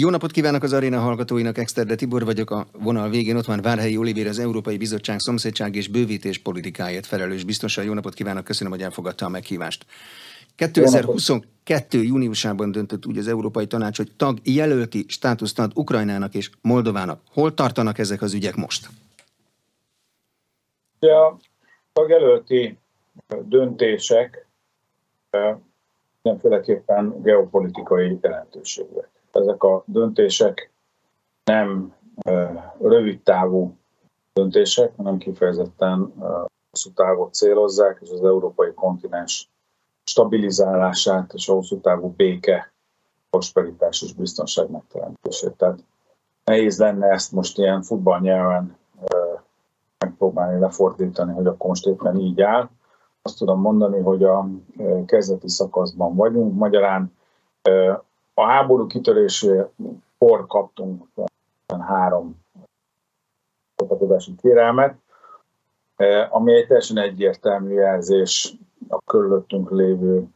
Jó napot kívánok az aréna hallgatóinak, Exterde Tibor vagyok, a vonal végén ott van Várhelyi Olivér, az Európai Bizottság szomszédság és bővítés politikáért felelős biztosan. Jó napot kívánok, köszönöm, hogy elfogadta a meghívást. 2022. júniusában döntött úgy az Európai Tanács, hogy tag jelölti státuszt ad Ukrajnának és Moldovának. Hol tartanak ezek az ügyek most? A tagjelölti döntések mindenféleképpen geopolitikai jelentőségűek. Ezek a döntések nem rövid távú döntések, hanem kifejezetten hosszú távot célozzák, és az európai kontinens stabilizálását és a hosszú távú béke, prosperitás és biztonság megteremtését. Tehát nehéz lenne ezt most ilyen futballnyelven megpróbálni lefordítani, hogy akkor most éppen így áll azt tudom mondani, hogy a kezdeti szakaszban vagyunk. Magyarán a háború kitörésére,kor kaptunk három csatlakozási kérelmet, ami egy teljesen egyértelmű jelzés a körülöttünk lévő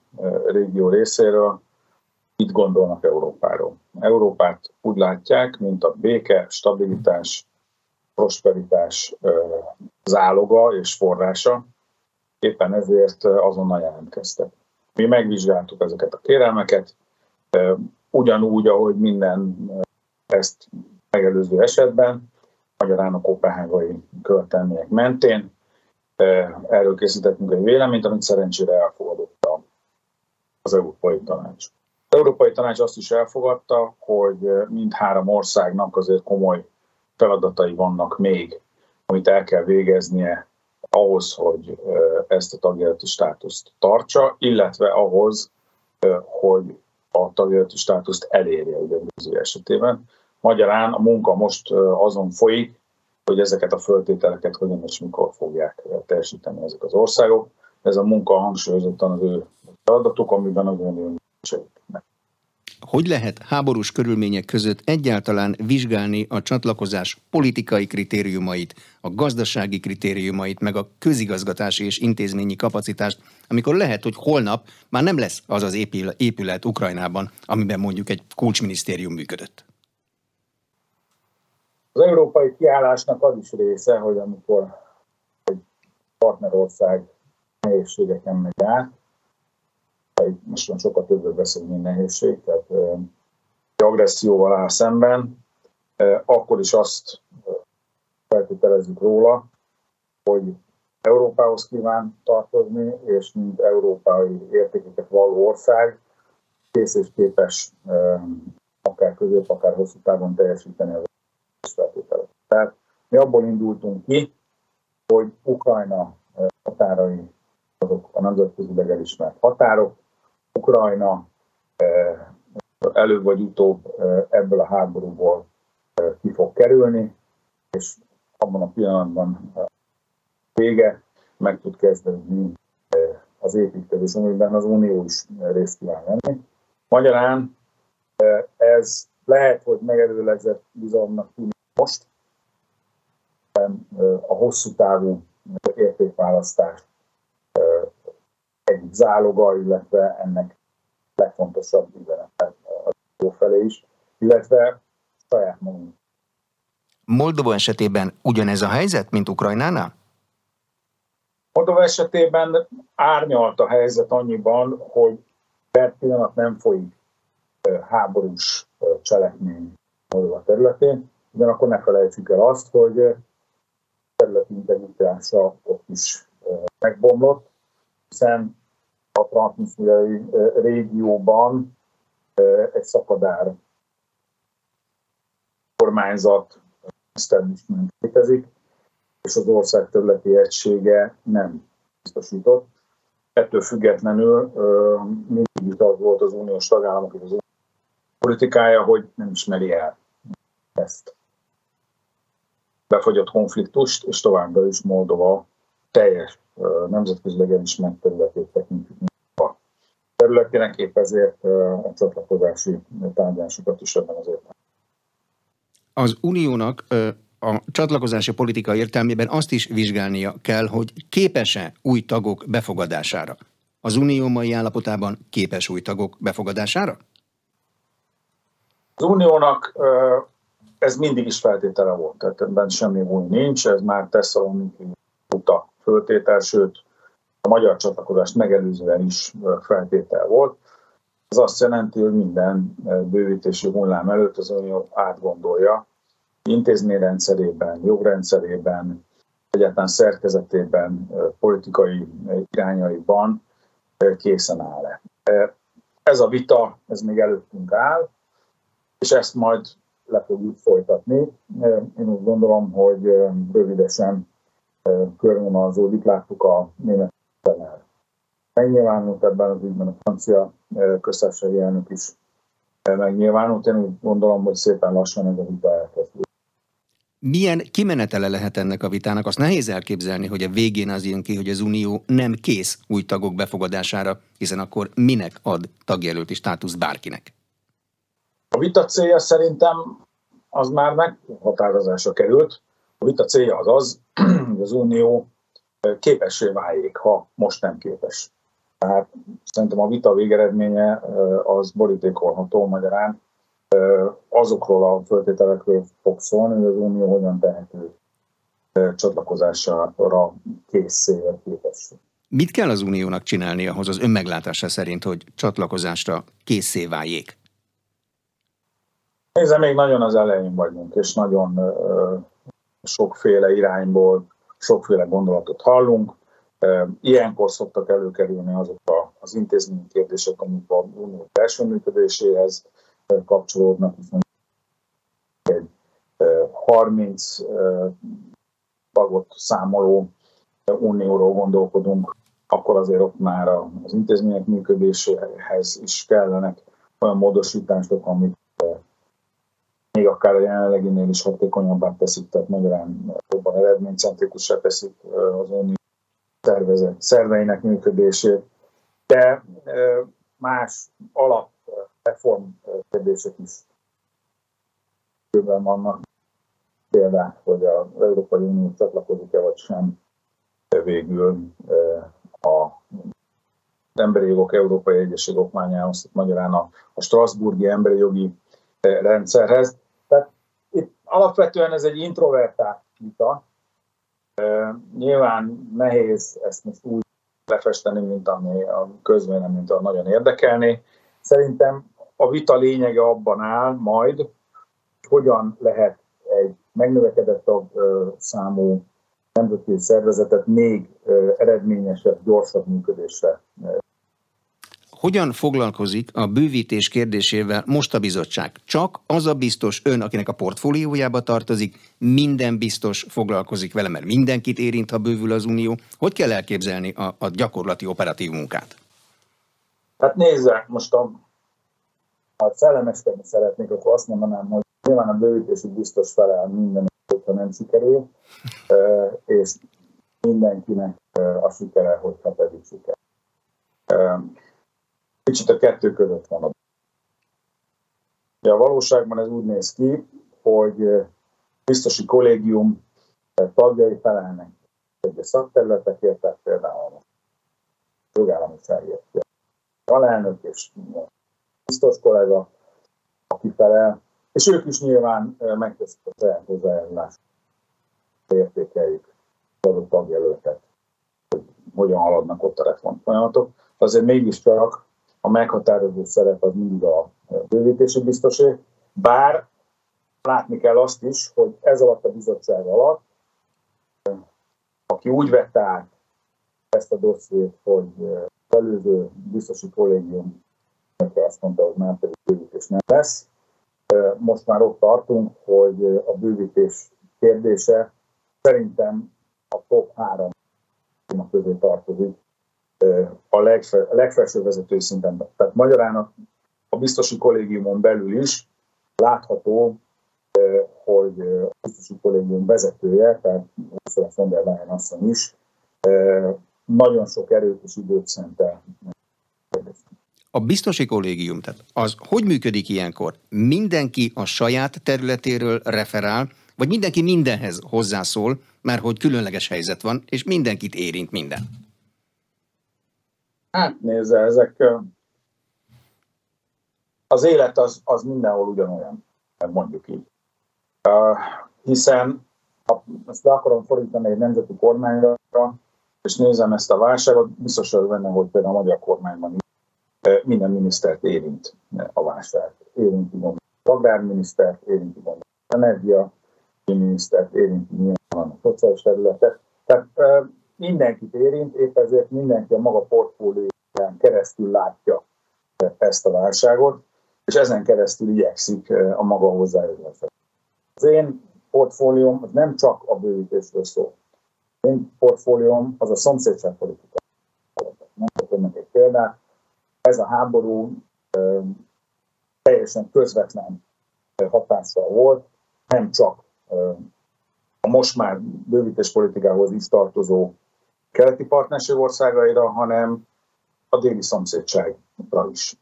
régió részéről, mit gondolnak Európáról. Európát úgy látják, mint a béke, stabilitás, prosperitás záloga és forrása, éppen ezért azonnal jelentkeztek. Mi megvizsgáltuk ezeket a kérelmeket, ugyanúgy, ahogy minden ezt megelőző esetben, magyarán a kopenhágai követelmények mentén. Erről készítettünk egy véleményt, amit szerencsére elfogadott az Európai Tanács. Az Európai Tanács azt is elfogadta, hogy mindhárom országnak azért komoly feladatai vannak még, amit el kell végeznie ahhoz, hogy ezt a tagjelölti státuszt tartsa, illetve ahhoz, hogy a tagjelölti státuszt elérje ugye az esetében. Magyarán a munka most azon folyik, hogy ezeket a föltételeket hogyan és mikor fogják teljesíteni ezek az országok. Ez a munka hangsúlyozottan az ő feladatuk, amiben nagyon segítnek. Hogy lehet háborús körülmények között egyáltalán vizsgálni a csatlakozás politikai kritériumait, a gazdasági kritériumait, meg a közigazgatási és intézményi kapacitást, amikor lehet, hogy holnap már nem lesz az az épület Ukrajnában, amiben mondjuk egy kulcsminisztérium működött? Az európai kiállásnak az is része, hogy amikor egy partnerország nehézségeken megy át, most már sokkal többről beszélünk, mint nehézség, tehát agresszióval áll szemben, akkor is azt feltételezzük róla, hogy Európához kíván tartozni, és mint európai értékeket való ország kész és képes akár közép, akár hosszú távon teljesíteni az feltételeket. Tehát mi abból indultunk ki, hogy Ukrajna határai azok a nemzetközileg elismert határok, Ukrajna előbb vagy utóbb ebből a háborúból ki fog kerülni, és abban a pillanatban vége meg tud kezdeni az építkezés, amiben az Unió is részt kíván venni. Magyarán ez lehet, hogy megelőlegzett bizalomnak tűnik most, a hosszú távú értékválasztás egyik záloga, illetve ennek legfontosabb üzenete a felé is, illetve saját magunk. Moldova esetében ugyanez a helyzet, mint Ukrajnánál? Moldova esetében árnyalt a helyzet annyiban, hogy per pillanat nem folyik háborús cselekmény Moldova területén, ugyanakkor ne felejtsük el azt, hogy területi integritása ott is megbomlott, hiszen a transnistriai régióban egy szakadár kormányzat establishment létezik, és az ország területi egysége nem biztosított. Ettől függetlenül mindig az volt az uniós tagállamok és az politikája, hogy nem ismeri el ezt befagyott konfliktust, és továbbra is Moldova teljes nemzetközileg elismert területét tekintjük a területének, épp ezért a csatlakozási tárgyalásokat is ebben az értelemben. Az uniónak a csatlakozási politika értelmében azt is vizsgálnia kell, hogy képes-e új tagok befogadására. Az unió mai állapotában képes új tagok befogadására? Az uniónak ez mindig is feltétele volt, tehát ebben semmi új nincs, ez már Tesszaloniki uta föltétel, sőt a magyar csatlakozást megelőzően is feltétel volt. Ez azt jelenti, hogy minden bővítési hullám előtt az Unió átgondolja intézményrendszerében, jogrendszerében, egyáltalán szerkezetében, politikai irányaiban készen áll-e. Ez a vita, ez még előttünk áll, és ezt majd le fogjuk folytatni. Én úgy gondolom, hogy rövidesen körvonalazódik, láttuk a német megnyilvánult ebben az ügyben a francia köztársasági elnök is megnyilvánult. Én úgy gondolom, hogy szépen lassan ez a vita elkezdődik. Milyen kimenetele lehet ennek a vitának? Azt nehéz elképzelni, hogy a végén az jön ki, hogy az Unió nem kész új tagok befogadására, hiszen akkor minek ad tagjelölti státusz bárkinek? A vita célja szerintem az már meghatározásra került. A vita célja az az, hogy az Unió képessé váljék, ha most nem képes. Tehát szerintem a vita végeredménye az borítékolható magyarán azokról a föltételekről fog szólni, hogy az Unió hogyan tehető csatlakozására készé képessé. Mit kell az Uniónak csinálni ahhoz az önmeglátása szerint, hogy csatlakozásra készé váljék? Nézze, még nagyon az elején vagyunk, és nagyon ö, sokféle irányból, sokféle gondolatot hallunk. Ilyenkor szoktak előkerülni azok a, az intézményi kérdések, amik a unió belső működéséhez kapcsolódnak, hiszen egy 30 tagot számoló unióról gondolkodunk, akkor azért ott már az intézmények működéséhez is kellenek olyan módosítások, amik még akár a jelenleginél is hatékonyabbá teszik, tehát magyarán jobban eredménycentrikussá teszik az unió szervezet, szerveinek működését. De más alap reform kérdések is bőven vannak. Például, hogy az Európai Unió csatlakozik-e vagy sem végül a emberi jogok Európai Egyeség okmányához, magyarán a, a Strasburgi emberi jogi rendszerhez. Tehát itt alapvetően ez egy introvertált vita. Nyilván nehéz ezt most úgy lefesteni, mint ami a közvélemény, mint a nagyon érdekelni. Szerintem a vita lényege abban áll majd, hogy hogyan lehet egy megnövekedett számú nemzeti szervezetet még eredményesebb, gyorsabb működésre hogyan foglalkozik a bővítés kérdésével most a bizottság? Csak az a biztos ön, akinek a portfóliójába tartozik, minden biztos foglalkozik vele, mert mindenkit érint, ha bővül az Unió. Hogy kell elképzelni a, a gyakorlati operatív munkát? Hát nézze, most a, ha szellemeskedni szeretnék, akkor azt mondanám, hogy nyilván a bővítési biztos felel minden, hogyha nem sikerül, és mindenkinek a sikere, hogyha pedig siker. Kicsit a kettő között van a a valóságban ez úgy néz ki, hogy biztosi kollégium tagjai felelnek egyes szakterületekért, tehát például a jogállamiságért. Alelnök és biztos kollega, aki felel, és ők is nyilván megteszik a saját hozzájárulást, értékeljük az adott tagjelöltet, hogy hogyan haladnak ott a reform folyamatok. Azért mégiscsak a meghatározó szerep az mindig a bővítési biztosé, bár látni kell azt is, hogy ez alatt a bizottság alatt, aki úgy vette át ezt a dossziét, hogy előző biztosi kollégium azt mondta, hogy már pedig bővítés nem lesz. Most már ott tartunk, hogy a bővítés kérdése szerintem a top három közé tartozik a, legfe, a legfelső vezető szinten. Tehát magyarán a, a biztosi kollégiumon belül is látható, hogy a biztosi kollégium vezetője, tehát Ursula von der Leyen asszony is, nagyon sok erőt és időt szentel. A biztosi kollégium, tehát az hogy működik ilyenkor? Mindenki a saját területéről referál, vagy mindenki mindenhez hozzászól, mert hogy különleges helyzet van, és mindenkit érint minden? Hát nézze, ezek az élet az, az mindenhol ugyanolyan, mondjuk így. Hiszen ha ezt le akarom fordítani egy nemzeti kormányra, és nézem ezt a válságot, biztos vagyok benne, hogy például a magyar kormányban minden minisztert érint a válság. Érinti a agrárminisztert, érinti a energia minisztert, érinti nyilván a szociális területet. Tehát mindenkit érint, épp ezért mindenki a maga portfólióján keresztül látja ezt a válságot, és ezen keresztül igyekszik a maga hozzájárulását. Az én portfólióm az nem csak a bővítésről szól. Az én portfólióm az a szomszédságpolitika. Nem tudom egy példát. Ez a háború teljesen közvetlen hatással volt, nem csak a most már bővítéspolitikához is tartozó keleti partnerség országaira, hanem a déli szomszédságra is.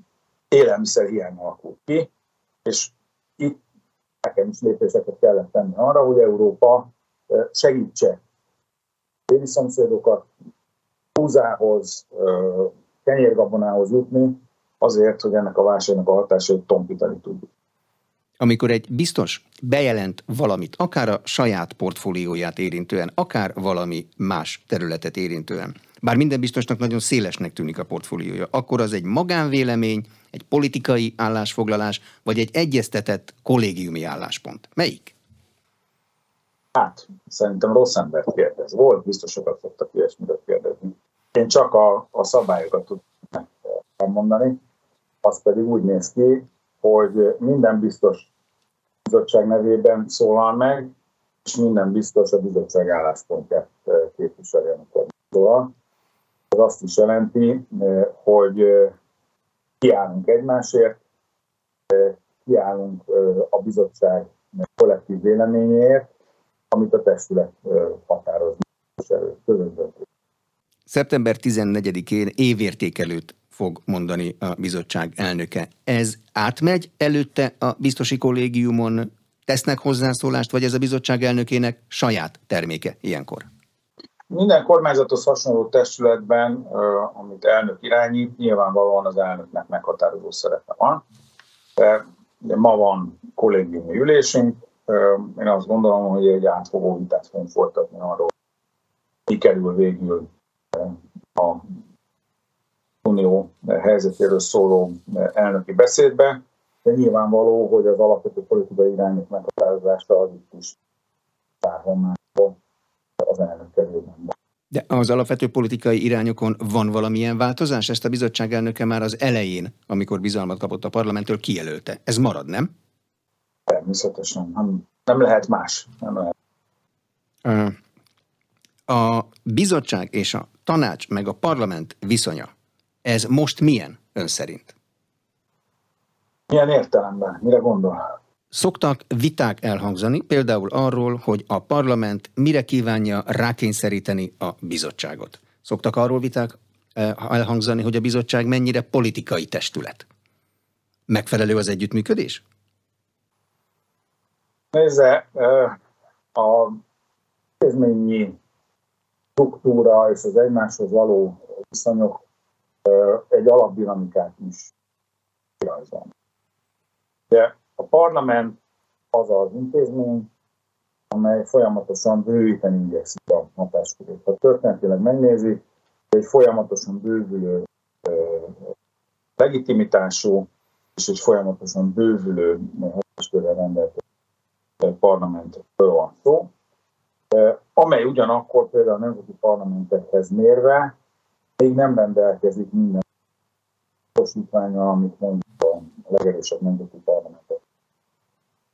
Élelmiszer hiány alakult ki, és itt nekem is lépéseket kellett tenni arra, hogy Európa segítse déli szomszédokat húzához, kenyérgabonához jutni, azért, hogy ennek a válságnak a hatásait tompítani tudjuk amikor egy biztos bejelent valamit, akár a saját portfólióját érintően, akár valami más területet érintően, bár minden biztosnak nagyon szélesnek tűnik a portfóliója, akkor az egy magánvélemény, egy politikai állásfoglalás, vagy egy egyeztetett kollégiumi álláspont. Melyik? Hát, szerintem rossz embert kérdez. Volt biztosokat szoktak ilyesmire kérdezni. Én csak a, a szabályokat tudok mondani, az pedig úgy néz ki, hogy minden biztos bizottság nevében szólal meg, és minden biztos a bizottság álláspontját eh, képviseli, amikor szólal. Ez azt is jelenti, eh, hogy eh, kiállunk egymásért, kiállunk a bizottság kollektív véleményéért, amit a testület határoz. Közös Szeptember 14-én évértékelőt fog mondani a bizottság elnöke. Ez átmegy előtte a biztosi kollégiumon, tesznek hozzászólást, vagy ez a bizottság elnökének saját terméke ilyenkor? Minden kormányzatos hasonló testületben, amit elnök irányít, nyilvánvalóan az elnöknek meghatározó szerepe van. De ma van kollégiumi ülésünk, én azt gondolom, hogy egy átfogó vitát fogunk folytatni arról, mi kerül végül a Unió helyzetéről szóló elnöki beszédbe, de nyilvánvaló, hogy az alapvető politikai irányok meghatározása az itt is bárhol az elnök kerülben. De az alapvető politikai irányokon van valamilyen változás? Ezt a bizottság elnöke már az elején, amikor bizalmat kapott a parlamenttől, kijelölte. Ez marad, nem? Természetesen. Nem, nem lehet más. Nem lehet. A bizottság és a tanács meg a parlament viszonya ez most milyen ön szerint? Milyen értelemben? Mire gondol? Szoktak viták elhangzani, például arról, hogy a parlament mire kívánja rákényszeríteni a bizottságot. Szoktak arról viták eh, elhangzani, hogy a bizottság mennyire politikai testület. Megfelelő az együttműködés? Nézze, eh, a intézményi struktúra és az egymáshoz való viszonyok egy alapdinamikát is rajzol. De a parlament az az intézmény, amely folyamatosan bővíteni igyekszik a hatáskörét. Ha történetileg megnézi, egy folyamatosan bővülő legitimitású és egy folyamatosan bővülő hatáskörrel rendelkező parlamentről van szó, amely ugyanakkor például a nemzeti parlamentekhez mérve még nem rendelkezik minden tosítványa, amit mondjuk a legerősebb nemzeti parlamentek.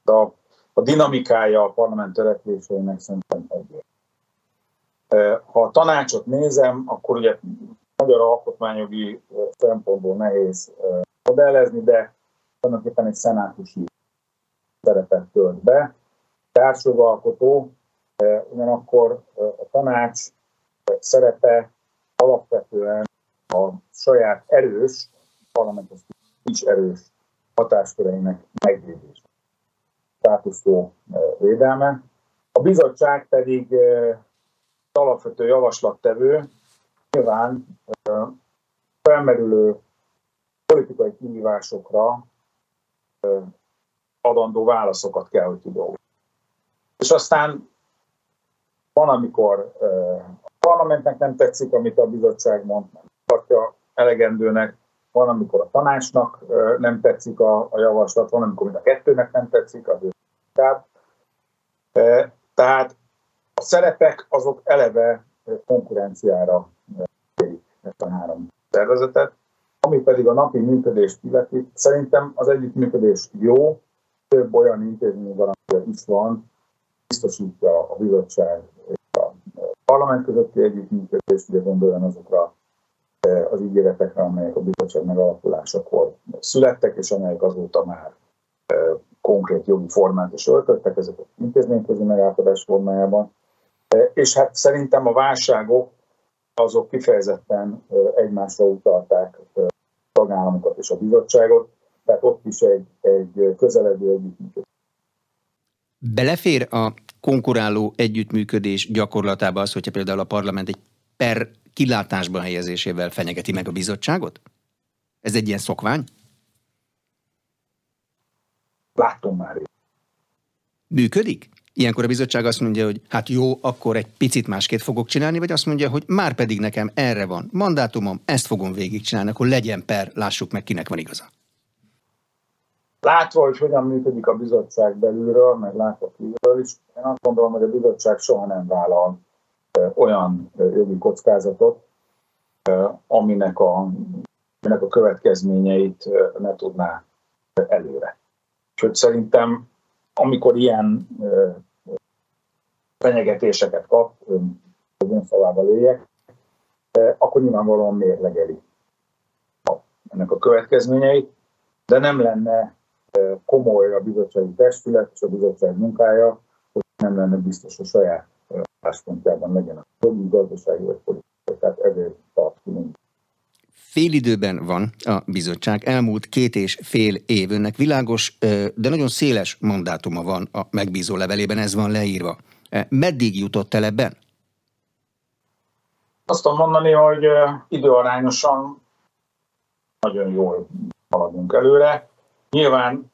De a, a dinamikája a parlament törekvéseinek szerintem egyért. Ha a tanácsot nézem, akkor ugye magyar alkotmányjogi szempontból nehéz modellezni, de tulajdonképpen egy szenátusi szerepet tölt be. Társjogalkotó, ugyanakkor a tanács szerepe alapvetően a saját erős, parlamentos is erős hatásköreinek megvédése, státuszó védelme. A bizottság pedig alapvető javaslattevő, nyilván felmerülő politikai kihívásokra adandó válaszokat kell, hogy tudó. És aztán van, amikor a parlamentnek nem tetszik, amit a bizottság mond, nem tartja elegendőnek, van, amikor a tanácsnak nem tetszik a, a javaslat, van, amikor mind a kettőnek nem tetszik, az inkább. Tehát a szerepek azok eleve konkurenciára ezt a három szervezetet, ami pedig a napi működést illeti, szerintem az együttműködés jó, több olyan intézmény van, is van, biztosítja a bizottság parlament közötti együttműködést, ugye gondoljon azokra e, az ígéretekre, amelyek a bizottság megalakulásakor születtek, és amelyek azóta már e, konkrét jogi formát is öltöttek, ezek az intézményközi megállapodás formájában. E, és hát szerintem a válságok azok kifejezetten egymásra utalták tagállamokat és a bizottságot, tehát ott is egy, egy közeledő együttműködés. Belefér a konkuráló együttműködés gyakorlatába az, hogyha például a parlament egy per kilátásban helyezésével fenyegeti meg a bizottságot? Ez egy ilyen szokvány? Láttam már. Működik? Ilyenkor a bizottság azt mondja, hogy hát jó, akkor egy picit másképp fogok csinálni, vagy azt mondja, hogy már pedig nekem erre van mandátumom, ezt fogom végigcsinálni, akkor legyen per, lássuk meg, kinek van igaza. Látva, hogy hogyan működik a bizottság belülről, meg látva kívülről is, én azt gondolom, hogy a bizottság soha nem vállal olyan jogi kockázatot, aminek a, aminek a következményeit ne tudná előre. Úgyhogy szerintem, amikor ilyen fenyegetéseket kap, hogy önszavába lőjek, akkor nyilvánvalóan mérlegeli ennek a következményeit, de nem lenne komoly a bizottsági testület és a bizottság munkája, hogy nem lenne biztos a saját álláspontjában legyen a jogi, gazdasági vagy politikai, tehát ezért tartunk. Fél időben van a bizottság, elmúlt két és fél év önnek világos, de nagyon széles mandátuma van a megbízó levelében, ez van leírva. Meddig jutott el ebben? Azt tudom mondani, hogy időarányosan nagyon jól haladunk előre. Nyilván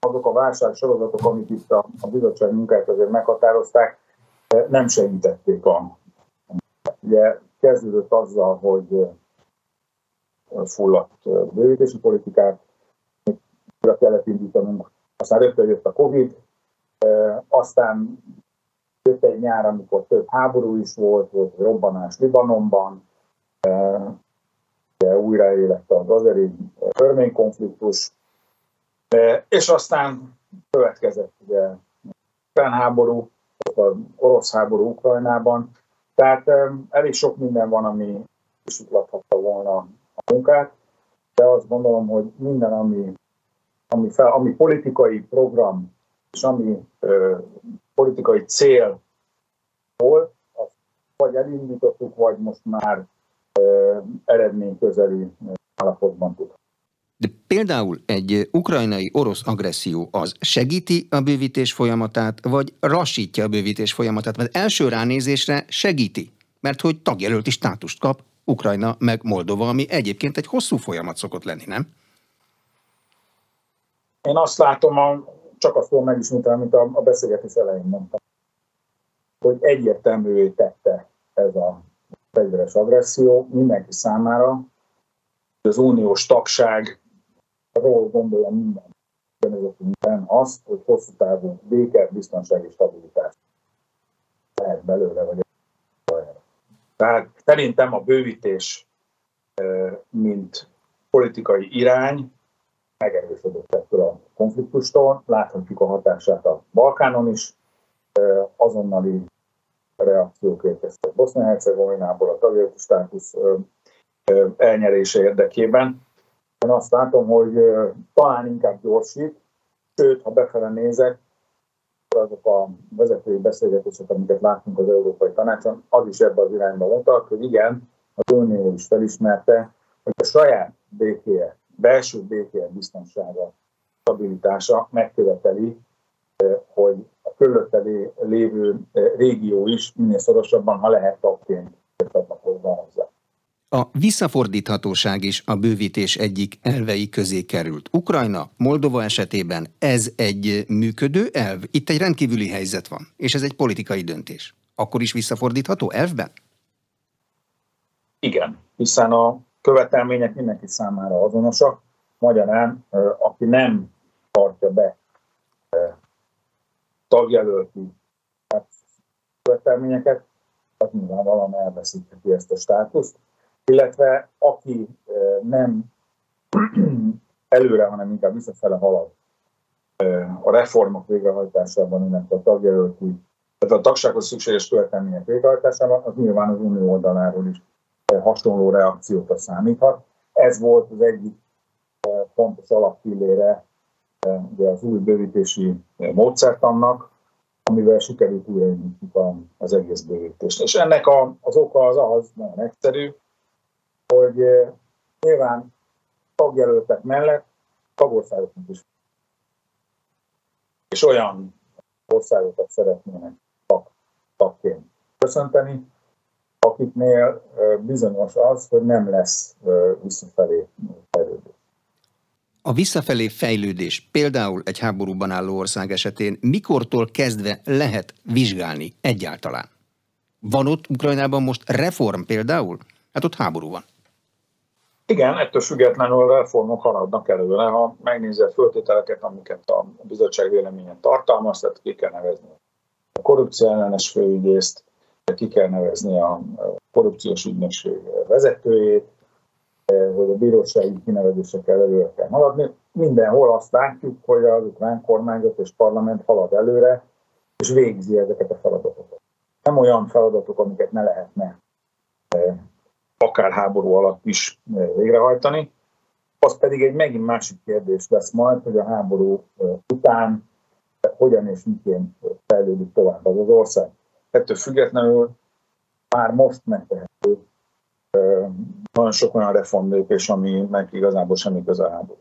azok a válság sorozatok, amik itt a, a bizottság munkát azért meghatározták, nem segítették a, Ugye kezdődött azzal, hogy fulladt bővítési politikát, újra kellett indítanunk, aztán rögtön jött a Covid, aztán jött egy nyár, amikor több háború is volt, volt robbanás Libanonban, újraélett az azeri örmény konfliktus, és aztán következett ugye háború, az orosz háború Ukrajnában, tehát elég sok minden van, ami kisutlathatta volna a munkát, de azt gondolom, hogy minden, ami, ami, fel, ami politikai program és ami ö, politikai cél volt, azt vagy elindítottuk, vagy most már ö, eredményközeli állapotban tudható. Például egy ukrajnai orosz agresszió az segíti a bővítés folyamatát, vagy lassítja a bővítés folyamatát? Mert első ránézésre segíti, mert hogy tagjelölti státust kap Ukrajna meg Moldova, ami egyébként egy hosszú folyamat szokott lenni, nem? Én azt látom, a, csak azt tudom megismételni, amit a, a beszélgetés elején mondtam, hogy egyértelművé tette ez a fegyveres agresszió mindenki számára, az uniós tagság ról gondolja minden minden azt, hogy hosszú távú béke, biztonság és stabilitás lehet belőle, vagy tehát szerintem a bővítés, mint politikai irány megerősödött ettől a konfliktustól. Láthatjuk a hatását a Balkánon is. Azonnali reakciók érkeztek Bosznia-Hercegovinából a tagjelölti státusz elnyerése érdekében. Én azt látom, hogy talán inkább gyorsít, sőt, ha befele nézek, azok a vezetői beszélgetések, amiket látunk az Európai Tanácson, az is ebbe az irányba mutat, hogy igen, az Unió is felismerte, hogy a saját békéje, belső békéje biztonsága, stabilitása megköveteli, hogy a körülötte lévő régió is minél szorosabban, ha lehet tagként csatlakozva hozzá. A visszafordíthatóság is a bővítés egyik elvei közé került. Ukrajna, Moldova esetében ez egy működő elv. Itt egy rendkívüli helyzet van, és ez egy politikai döntés. Akkor is visszafordítható elvben? Igen, hiszen a követelmények mindenki számára azonosak. Magyarán, aki nem tartja be tagjelölti követelményeket, az nyilvánvalóan elveszítheti ezt a státuszt illetve aki nem előre, hanem inkább visszafele halad a reformok végrehajtásában, illetve a tagjelölti, tehát a tagsághoz szükséges követelmények végrehajtásában, az nyilván az unió oldaláról is hasonló reakciót számíthat. Ez volt az egyik fontos alappillére ugye az új bővítési módszertannak, amivel sikerült újraindítjuk az egész bővítést. És ennek az oka az az, nagyon egyszerű, hogy nyilván tagjelöltek mellett tagországoknak is és olyan országokat szeretnének tag, tagként köszönteni, akiknél bizonyos az, hogy nem lesz visszafelé fejlődés. A visszafelé fejlődés például egy háborúban álló ország esetén mikortól kezdve lehet vizsgálni egyáltalán? Van ott Ukrajnában most reform például? Hát ott háború van. Igen, ettől függetlenül reformok haladnak előre. Ha megnézi a föltételeket, amiket a bizottság véleménye tartalmaz, tehát ki kell nevezni a korrupció ellenes főügyészt, ki kell nevezni a korrupciós ügynökség vezetőjét, hogy a bírósági kinevezésekkel előre kell haladni. Mindenhol azt látjuk, hogy az ukrán kormányzat és parlament halad előre, és végzi ezeket a feladatokat. Nem olyan feladatok, amiket ne lehetne akár háború alatt is eh, végrehajtani. Az pedig egy megint másik kérdés lesz majd, hogy a háború eh, után hogyan és miként fejlődik tovább az, az ország. Ettől függetlenül már most megtehető eh, nagyon sok olyan reformlépés, ami meg igazából semmi köze a háború.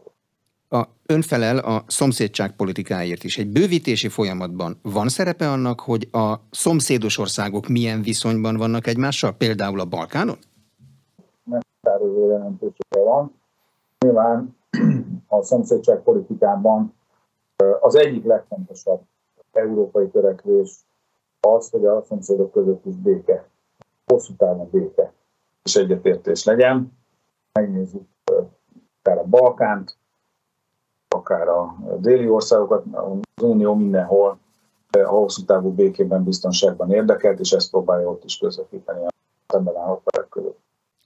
A önfelel a szomszédság politikáért is. Egy bővítési folyamatban van szerepe annak, hogy a szomszédos országok milyen viszonyban vannak egymással, például a Balkánon? Meghatározó jelentősége van. Nyilván a szomszédság politikában az egyik legfontosabb európai törekvés az, hogy a szomszédok között is béke, hosszú távon béke és egyetértés legyen. Megnézzük akár a Balkánt, akár a déli országokat, az Unió mindenhol a hosszú távú békében, biztonságban érdekelt, és ezt próbálja ott is közvetíteni a szemben álló között.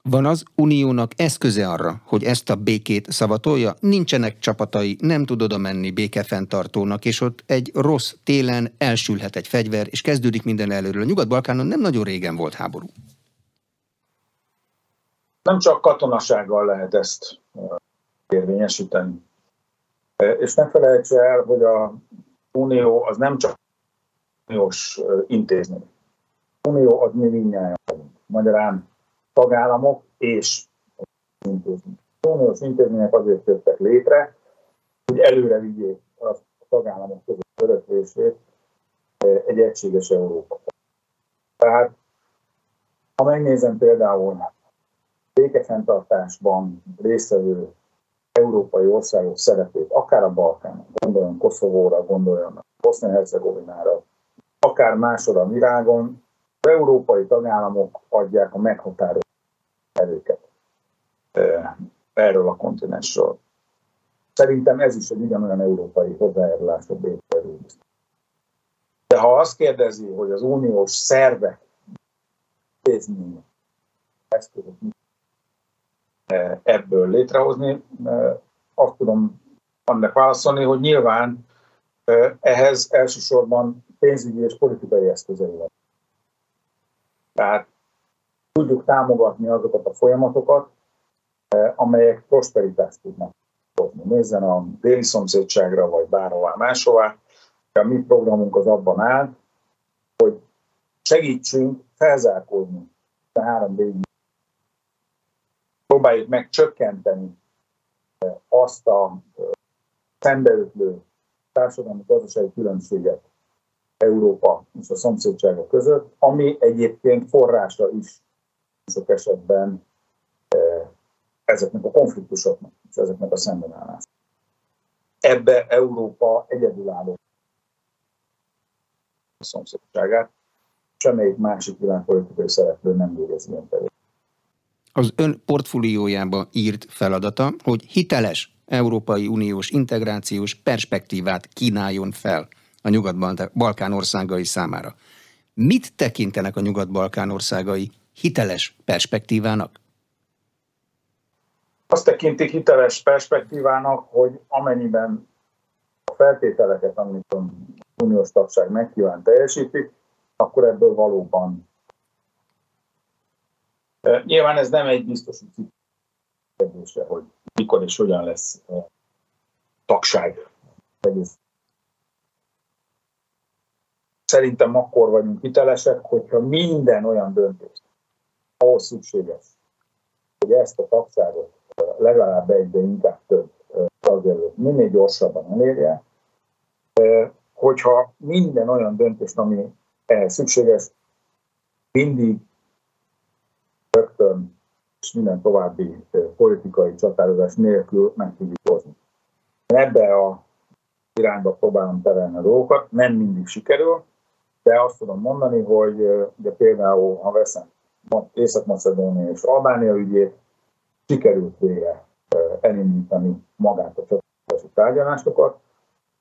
Van az uniónak eszköze arra, hogy ezt a békét szavatolja? Nincsenek csapatai, nem tud oda menni békefenntartónak, és ott egy rossz télen elsülhet egy fegyver, és kezdődik minden előről. A Nyugat-Balkánon nem nagyon régen volt háború. Nem csak katonasággal lehet ezt érvényesíteni. És ne felejts el, hogy a Unió az nem csak uniós intézmény. Unió az mi mindnyáján. Magyarán tagállamok és intézmények. Uniós intézmények azért jöttek létre, hogy előre vigyék a tagállamok között öröklését eh, egy egységes Európa. Tehát, ha megnézem például békefenntartásban résztvevő európai országok szerepét, akár a Balkánon, gondoljon Koszovóra, gondoljon Bosznia-Hercegovinára, akár máshol a virágon, az európai tagállamok adják a meghatározó erőket erről a kontinensről. Szerintem ez is egy ugyanolyan európai hozzájárulás a. De ha azt kérdezi, hogy az uniós szervek, intézmények, eszközök ebből létrehozni, azt tudom annak válaszolni, hogy nyilván ehhez elsősorban pénzügyi és politikai eszközei van. Tehát tudjuk támogatni azokat a folyamatokat, eh, amelyek prosperitást tudnak hozni. Nézzen a déli szomszédságra, vagy bárhová máshová. A mi programunk az abban áll, hogy segítsünk felzárkózni a három végig. Próbáljuk meg csökkenteni eh, azt a eh, szembeötlő társadalmi gazdasági különbséget Európa és a szomszédsága között, ami egyébként forrása is sok esetben ezeknek a konfliktusoknak és ezeknek a szembenállásoknak. Ebbe Európa egyedülálló szomszédságát, semmelyik másik világpolitikai szereplő nem végez ilyen tevékenységet. Az ön portfóliójába írt feladata, hogy hiteles Európai Uniós integrációs perspektívát kínáljon fel a Nyugat-Balkán országai számára. Mit tekintenek a Nyugat-Balkán országai hiteles perspektívának? Azt tekintik hiteles perspektívának, hogy amennyiben a feltételeket, amit a uniós tagság megkíván teljesítik, akkor ebből valóban. Nyilván ez nem egy biztos kérdése, hogy mikor és hogyan lesz tagság. Szerintem akkor vagyunk hitelesek, hogyha minden olyan döntés, ahhoz szükséges, hogy ezt a tagságot legalább egy, de inkább több tagjelölt minél gyorsabban elérje, hogyha minden olyan döntés, ami ehhez szükséges, mindig rögtön és minden további politikai csatározás nélkül meg tudjuk hozni. Ebbe a irányba próbálom terelni a dolgokat, nem mindig sikerül, de azt tudom mondani, hogy ugye például, ha veszem Észak-Macedónia és Albánia ügyét, sikerült végre elindítani magát a csatlakozási tárgyalásokat.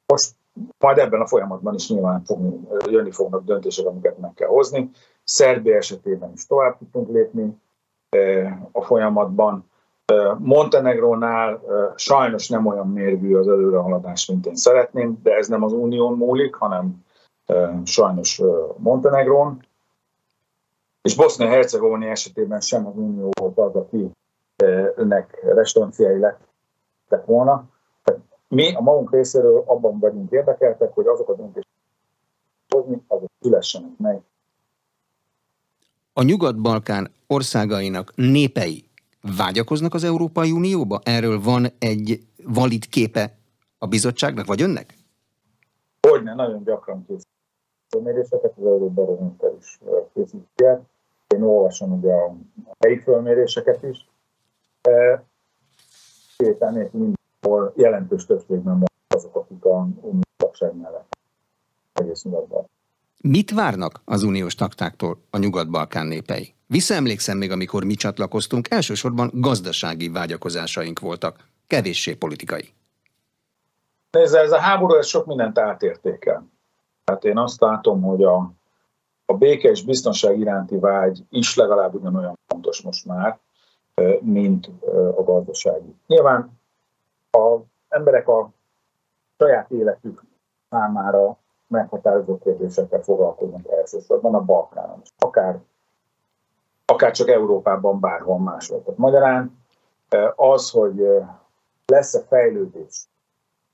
Most majd ebben a folyamatban is nyilván fogni, jönni fognak döntések, amiket meg kell hozni. Szerbia esetében is tovább tudtunk lépni a folyamatban. Montenegrónál sajnos nem olyan mérvű az előrehaladás, mint én szeretném, de ez nem az unión múlik, hanem sajnos Montenegrón. És Bosznia-Hercegovina esetében sem az unió volt az, akinek restanciái lettek volna. Mi a magunk részéről abban vagyunk érdekeltek, hogy azok a döntések hozni, azok szülessenek meg. A Nyugat-Balkán országainak népei vágyakoznak az Európai Unióba? Erről van egy valid képe a bizottságnak, vagy önnek? Hogyne, nagyon gyakran készítünk méréseket, az Euróbarométer is készítják. Én olvasom ugye a helyi fölméréseket is. Kétel nélkül mindenhol jelentős többségben van azok, akik a tagság mellett egész nyugatban. Mit várnak az uniós taktáktól a Nyugat-Balkán népei? Visszaemlékszem még, amikor mi csatlakoztunk, elsősorban gazdasági vágyakozásaink voltak, kevéssé politikai. Nézze, ez a háború ez sok mindent átértékel. Hát én azt látom, hogy a, a béke és biztonság iránti vágy is legalább ugyanolyan fontos most már, mint a gazdasági. Nyilván az emberek a saját életük számára meghatározó kérdésekkel foglalkoznak elsősorban a Balkánon. Akár, akár csak Európában, bárhol máshol. Tehát magyarán az, hogy lesz-e fejlődés,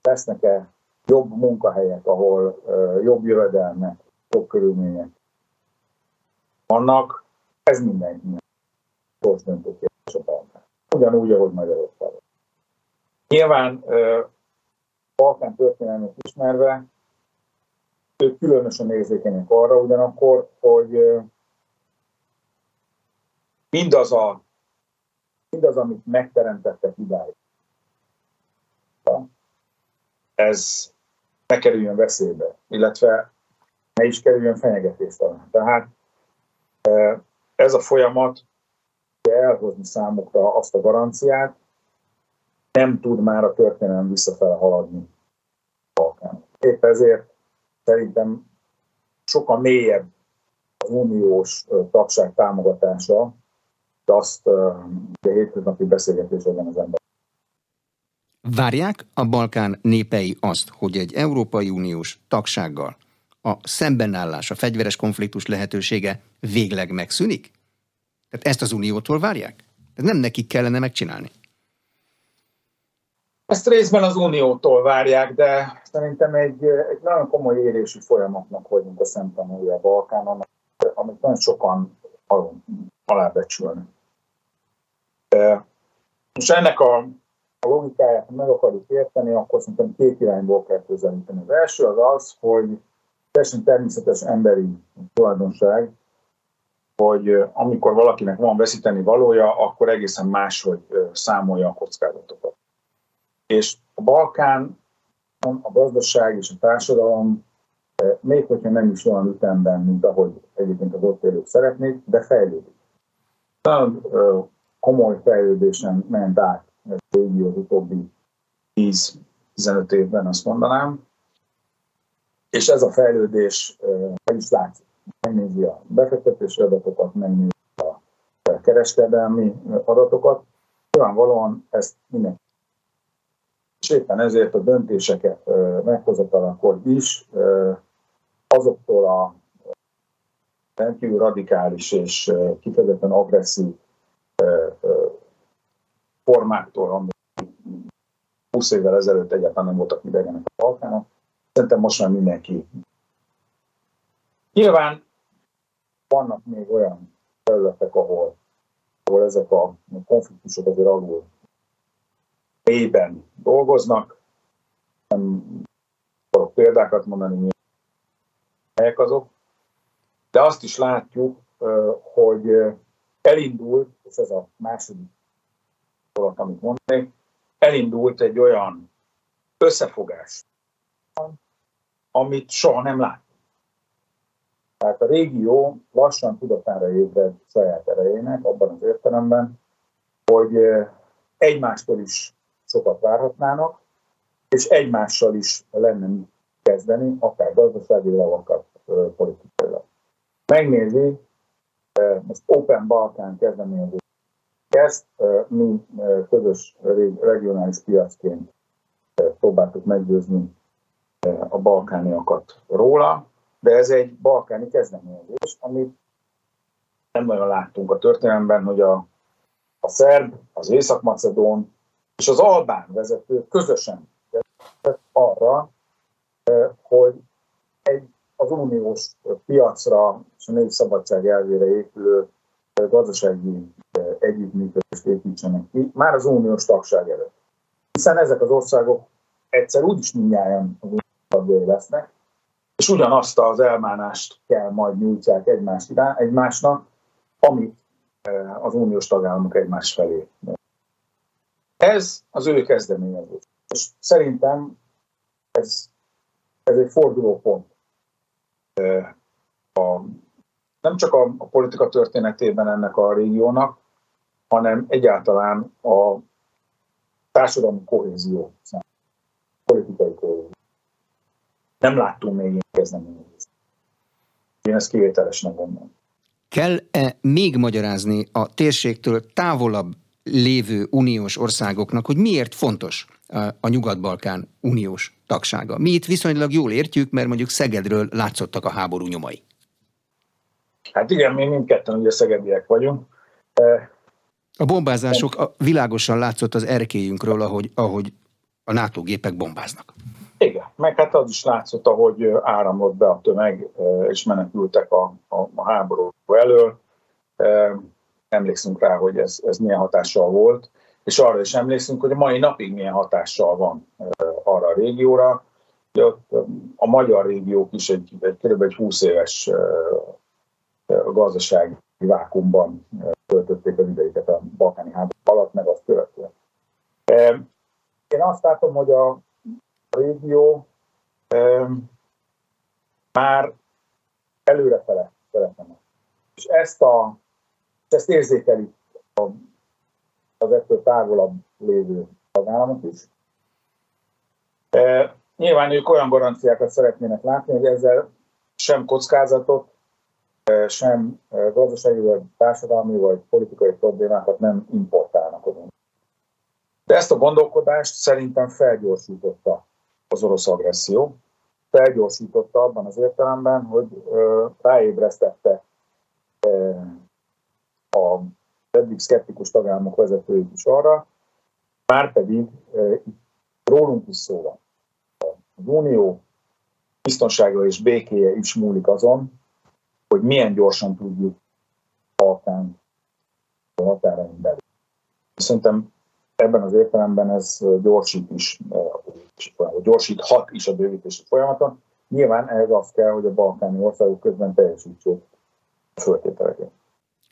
lesznek-e jobb munkahelyek, ahol jobb jövedelmek, jobb körülmények vannak, ez mindenkinek döntő kérdés. Ugyanúgy, ahogy Magyarországon. Nyilván Balkán történelmét ismerve ők különösen érzékenyek arra ugyanakkor, hogy mindaz, a, mindaz amit megteremtettek idáig, ez ne kerüljön veszélybe, illetve ne is kerüljön fenyegetést alá. Tehát ez a folyamat elhozni számukra azt a garanciát, nem tud már a történelem visszafele haladni Balkán. Épp ezért szerintem sokkal mélyebb az uniós tagság támogatása, de azt a hétköznapi beszélgetésekben az ember. Várják a Balkán népei azt, hogy egy Európai Uniós tagsággal a szembenállás, a fegyveres konfliktus lehetősége végleg megszűnik? Tehát ezt az Uniótól várják? Tehát nem nekik kellene megcsinálni? Ezt részben az Uniótól várják, de szerintem egy, egy nagyon komoly érési folyamatnak vagyunk a szemtanúja a Balkánon, amit nagyon sokan alábecsülnek. Most ennek a, a logikáját, ha meg akarjuk érteni, akkor szerintem két irányból kell közelíteni. Az első az az, hogy teljesen természetes emberi tulajdonság, hogy amikor valakinek van veszíteni valója, akkor egészen máshogy számolja a kockázatokat. És a Balkán, a gazdaság és a társadalom, még hogyha nem is olyan ütemben, mint ahogy egyébként az ott élők szeretnék, de fejlődik. Nagyon komoly fejlődésen ment át a régió az utóbbi 10-15 évben, azt mondanám. És ez a fejlődés meg is látszik. Megnézi a befektetési adatokat, megnézi a kereskedelmi adatokat. Nyilvánvalóan ezt mindenki és éppen ezért a döntéseket meghozatalakor is azoktól a rendkívül radikális és kifejezetten agresszív formáktól, ami 20 évvel ezelőtt egyáltalán nem voltak idegenek a Balkának. Szerintem most már mindenki. Nyilván vannak még olyan területek, ahol, ahol ezek a konfliktusok azért alul mélyben dolgoznak. Nem akarok példákat mondani, melyek azok. De azt is látjuk, hogy elindult, és ez a második dolog, amit mondani, elindult egy olyan összefogás, amit soha nem láttunk. Tehát a régió lassan tudatára ébred saját erejének, abban az értelemben, hogy egymástól is sokat várhatnának, és egymással is lenne kezdeni, akár gazdaságilag, akár politikailag. Megnézi, most Open Balkán kezdeményező ezt mi közös regionális piacként próbáltuk meggyőzni a balkániakat róla, de ez egy balkáni kezdeményezés, amit nem nagyon láttunk a történelemben, hogy a, a szerb, az észak-macedón és az albán vezető közösen arra, hogy egy az uniós piacra és a négy szabadság elvére épülő gazdasági együttműködést építsenek ki, már az uniós tagság előtt. Hiszen ezek az országok egyszer úgyis mindjárt az uniós lesznek, és ugyanazt az elmánást kell majd nyújtsák egymás irány, egymásnak, amit az uniós tagállamok egymás felé. Ez az ő kezdeményezés. És szerintem ez, ez egy fordulópont a, nem csak a, a politika történetében ennek a régiónak, hanem egyáltalán a társadalmi kohézió, politikai. Nem láttunk még ilyen kezdeményezést. Én ezt kivételesnek gondolom. Kell-e még magyarázni a térségtől távolabb lévő uniós országoknak, hogy miért fontos a Nyugat-Balkán uniós tagsága. Mi itt viszonylag jól értjük, mert mondjuk Szegedről látszottak a háború nyomai. Hát igen, mi mindketten ugye szegediek vagyunk. A bombázások a világosan látszott az erkélyünkről, ahogy, ahogy a NATO gépek bombáznak. Meg hát az is látszott, ahogy áramlott be a tömeg, és menekültek a, a, a háború elől emlékszünk rá, hogy ez, ez milyen hatással volt, és arra is emlékszünk, hogy a mai napig milyen hatással van arra a régióra. A magyar régiók is egy, egy kb. egy 20 éves gazdasági vákumban töltötték az idejüket a balkáni háború alatt, meg azt követően. Én azt látom, hogy a régió már előrefele szeretne. És ezt a ezt érzékelik az ettől távolabb lévő tagállamok is. Nyilván ők olyan garanciákat szeretnének látni, hogy ezzel sem kockázatot, sem gazdasági, vagy társadalmi, vagy politikai problémákat nem importálnak az De ezt a gondolkodást szerintem felgyorsította az orosz agresszió. Felgyorsította abban az értelemben, hogy ráébresztette a eddig szkeptikus tagállamok vezetőit is arra, már pedig rólunk is szó van. Az Unió biztonsága és békéje is múlik azon, hogy milyen gyorsan tudjuk Balkán a határain belül. Szerintem ebben az értelemben ez gyorsít is bővítési folyamaton, gyorsíthat is a bővítési folyamaton. Nyilván ehhez az kell, hogy a balkáni országok közben teljesítsék a föltételeket.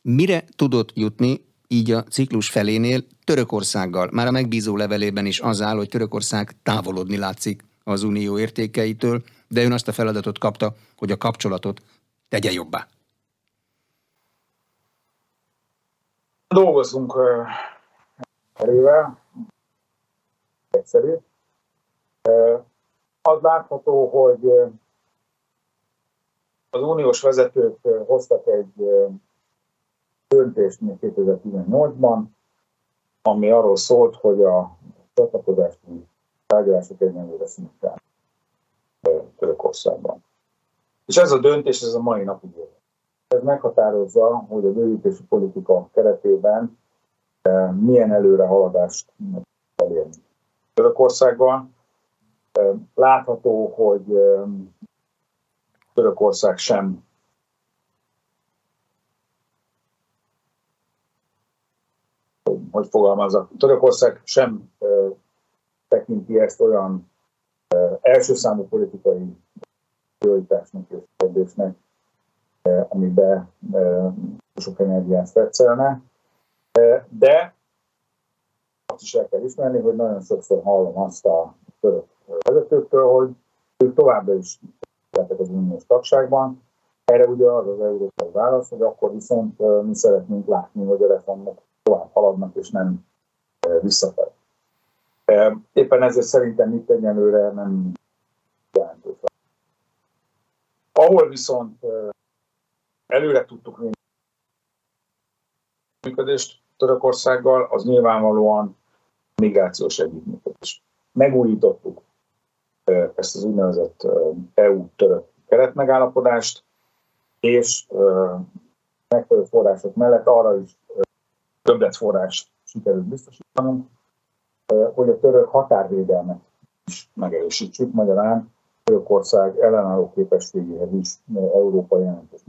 Mire tudott jutni így a ciklus felénél Törökországgal? Már a megbízó levelében is az áll, hogy Törökország távolodni látszik az unió értékeitől, de ön azt a feladatot kapta, hogy a kapcsolatot tegye jobbá. Dolgozunk erővel, egyszerű. Az látható, hogy az uniós vezetők hoztak egy döntést még 2018-ban, ami arról szólt, hogy a csatlakozási tárgyalások egyenlőre szintén Törökországban. És ez a döntés, ez a mai napig él. Ez meghatározza, hogy a bővítési politika keretében milyen előrehaladást elérni. Törökországban látható, hogy Törökország sem hogy fogalmazza, Törökország sem tekinti ezt olyan első számú politikai prioritásnak és kérdésnek, amiben sok energiát fetszelne. De azt is el kell ismerni, hogy nagyon sokszor hallom azt a török vezetőktől, hogy ők továbbra is lettek az uniós tagságban. Erre ugye az az európai válasz, hogy akkor viszont mi szeretnénk látni, hogy a reformok tovább haladnak, és nem visszafelé. Éppen ezért szerintem itt egyenlőre nem jelentős. Ahol viszont előre tudtuk vinni működést Törökországgal, az nyilvánvalóan migrációs együttműködés. Megújítottuk ezt az úgynevezett EU-török keretmegállapodást, és megfelelő források mellett arra is többletforrást sikerült biztosítanunk, hogy a török határvédelmet is megerősítsük, magyarán Törökország ellenálló képességéhez is európai jelentős.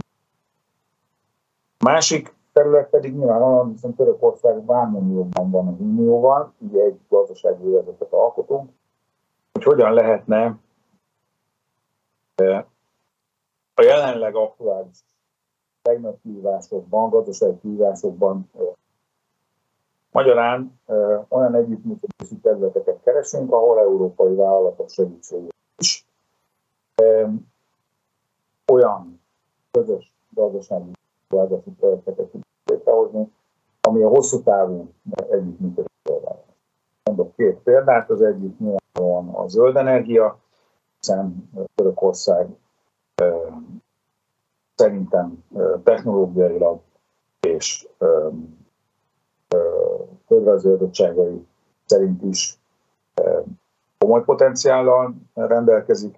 Másik terület pedig nyilvánvalóan, hiszen Törökország vámunióban van az Unióval, ugye egy gazdasági övezetet alkotunk, hogy hogyan lehetne a jelenleg aktuális legnagyobb kihívásokban, gazdasági kihívásokban Magyarán olyan együttműködési területeket keresünk, ahol európai vállalatok segítségét is olyan közös gazdasági vállalatok projekteket létrehozni, ami a hosszú távú együttműködés szolgálja. Mondok két példát, az egyik nyilvánvalóan a zöld energia, hiszen Törökország szerintem technológiailag és földrajzi szerint is komoly potenciállal rendelkezik,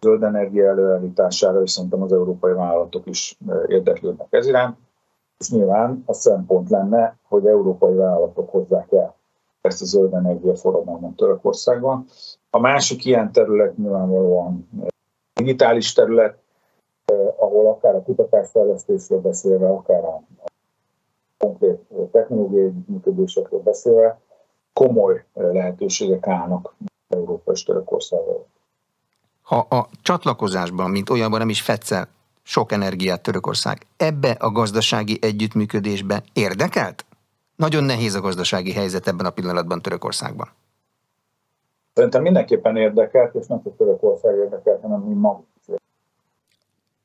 zöld energia előállítására, és szerintem az európai vállalatok is érdeklődnek ez iránt. És nyilván a szempont lenne, hogy európai vállalatok hozzák el ezt a zöld energia forradalmat Törökországban. A másik ilyen terület nyilvánvalóan digitális terület, ahol akár a kutatásfejlesztésről beszélve, akár a konkrét technológiai együttműködésekről beszélve, komoly lehetőségek állnak Európa és Törökországgal. Ha a csatlakozásban, mint olyanban nem is fetszel sok energiát Törökország, ebbe a gazdasági együttműködésbe érdekelt? Nagyon nehéz a gazdasági helyzet ebben a pillanatban Törökországban. Szerintem mindenképpen érdekelt, és nem csak Törökország érdekelt, hanem mi magunk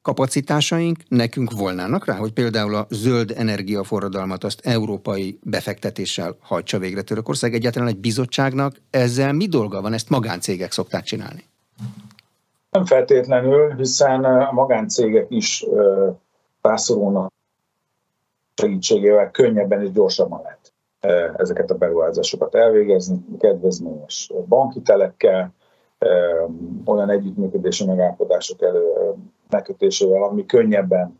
kapacitásaink nekünk volnának rá, hogy például a zöld energiaforradalmat azt európai befektetéssel hajtsa végre Törökország. Egyáltalán egy bizottságnak ezzel mi dolga van? Ezt magáncégek szokták csinálni. Nem feltétlenül, hiszen a magáncégek is rászorulnak segítségével könnyebben és gyorsabban lehet ezeket a beruházásokat elvégezni, kedvezményes bankitelekkel, olyan együttműködési megállapodások elő megkötésével, ami könnyebben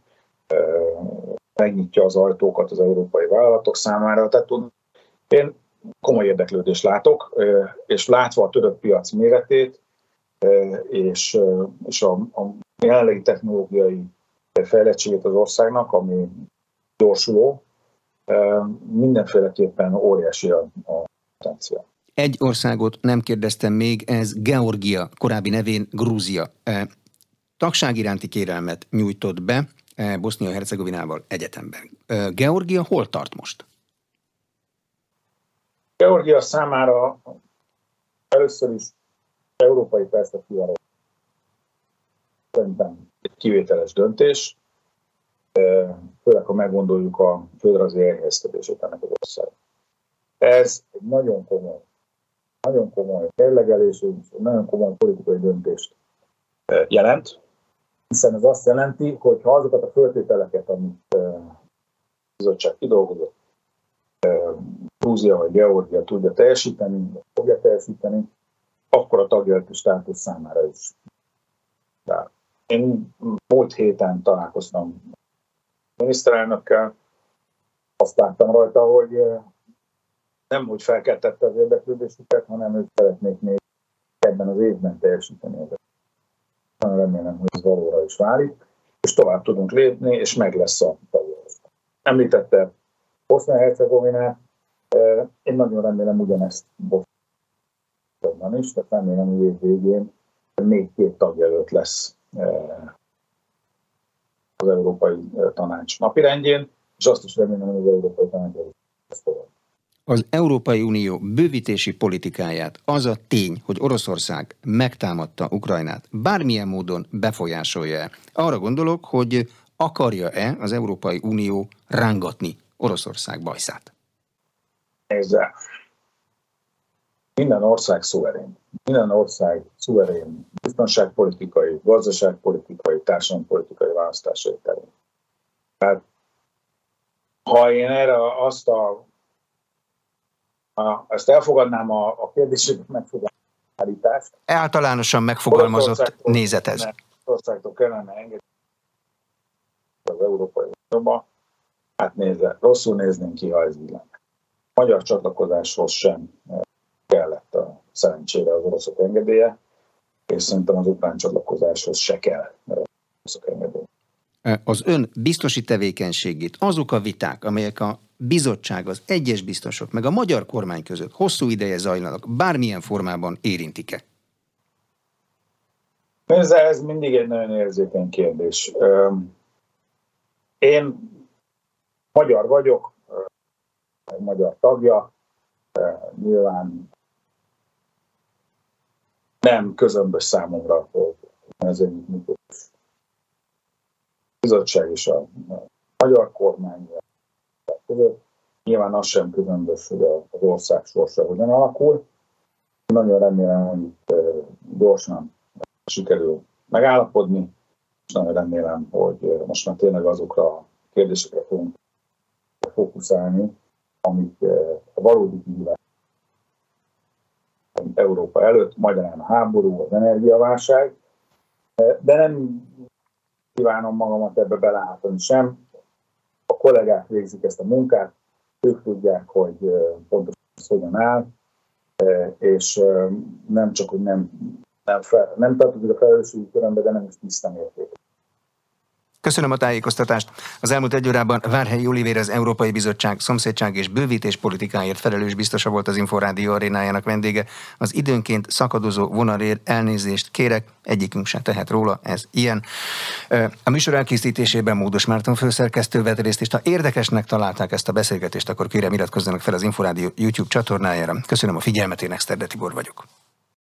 megnyitja az ajtókat az európai vállalatok számára. Tehát én komoly érdeklődést látok, és látva a török piac méretét, és, és a, a jelenlegi technológiai fejlettségét az országnak, ami gyorsuló, mindenféleképpen óriási a, a potenciál. Egy országot nem kérdeztem még, ez Georgia, korábbi nevén Grúzia. Tagság iránti kérelmet nyújtott be, Bosznia-Hercegovinával egyetemben. Georgia hol tart most? Georgia számára először is európai perspektívára szerintem egy kivételes döntés, főleg ha meggondoljuk a földrajzi elhelyezkedését ennek az ország. Ez egy nagyon komoly, nagyon komoly érlegelés, és nagyon komoly politikai döntést jelent, hiszen ez azt jelenti, hogy ha azokat a föltételeket, amit a bizottság kidolgozott, Grúzia vagy Georgia tudja teljesíteni, fogja teljesíteni, akkor a tagjelölti státusz számára is. De én múlt héten találkoztam miniszterelnökkel, azt láttam rajta, hogy nem úgy felkeltette az érdeklődésüket, hanem ők szeretnék még ebben az évben teljesíteni remélem, hogy ez valóra is válik, és tovább tudunk lépni, és meg lesz a tagjelölt. Említette Bosznia-Hercegovinát, én nagyon remélem ugyanezt Boszniában is, tehát remélem, hogy év végén még két tagjelölt lesz az Európai Tanács napirendjén, és azt is remélem, hogy az Európai Tanács ezt. Az Európai Unió bővítési politikáját az a tény, hogy Oroszország megtámadta Ukrajnát, bármilyen módon befolyásolja-e? Arra gondolok, hogy akarja-e az Európai Unió rángatni Oroszország bajszát? Nézze, minden ország szuverén. Minden ország szuverén biztonságpolitikai, gazdaságpolitikai, társadalompolitikai választásai terén. Tehát ha én erre azt a, a ezt elfogadnám a, a kérdését megfogalmazást. Általánosan megfogalmazott nézet ez. Országtól kellene engedni az Európai Unióba, hát nézze, rosszul néznénk ki, ha ez így lenne. Magyar csatlakozáshoz sem a szerencsére az oroszok engedélye, és szerintem az ukrán csatlakozáshoz se kell oroszok engedélye. Az ön biztosi tevékenységét, azok a viták, amelyek a bizottság, az egyes biztosok, meg a magyar kormány között hosszú ideje zajlanak, bármilyen formában érintik-e? Ez, ez mindig egy nagyon érzékeny kérdés. Én magyar vagyok, magyar tagja, nyilván nem közömbös számomra, ez egy működés. bizottság és a magyar kormány között. Nyilván az sem közömbös, hogy az ország sorsa hogyan alakul. Nagyon remélem, hogy itt gyorsan sikerül megállapodni, és nagyon remélem, hogy most már tényleg azokra a kérdésekre fogunk fókuszálni, amik a valódi kihívás Európa előtt, magyarán a háború, az energiaválság, de nem kívánom magamat ebbe belátni sem. A kollégák végzik ezt a munkát, ők tudják, hogy pontosan ez hogyan áll, és nem csak, hogy nem, nem, fel, nem tartozik a felelősségi körömbe, de nem is tisztán érték. Köszönöm a tájékoztatást. Az elmúlt egy órában Várhelyi Olivér az Európai Bizottság szomszédság és bővítés politikáért felelős biztosa volt az Inforádió arénájának vendége. Az időnként szakadozó vonalér elnézést kérek, egyikünk se tehet róla, ez ilyen. A műsor elkészítésében Módos Márton főszerkesztő vett részt, és ha érdekesnek találták ezt a beszélgetést, akkor kérem iratkozzanak fel az Inforádió YouTube csatornájára. Köszönöm a figyelmet, én Exterde Tibor vagyok.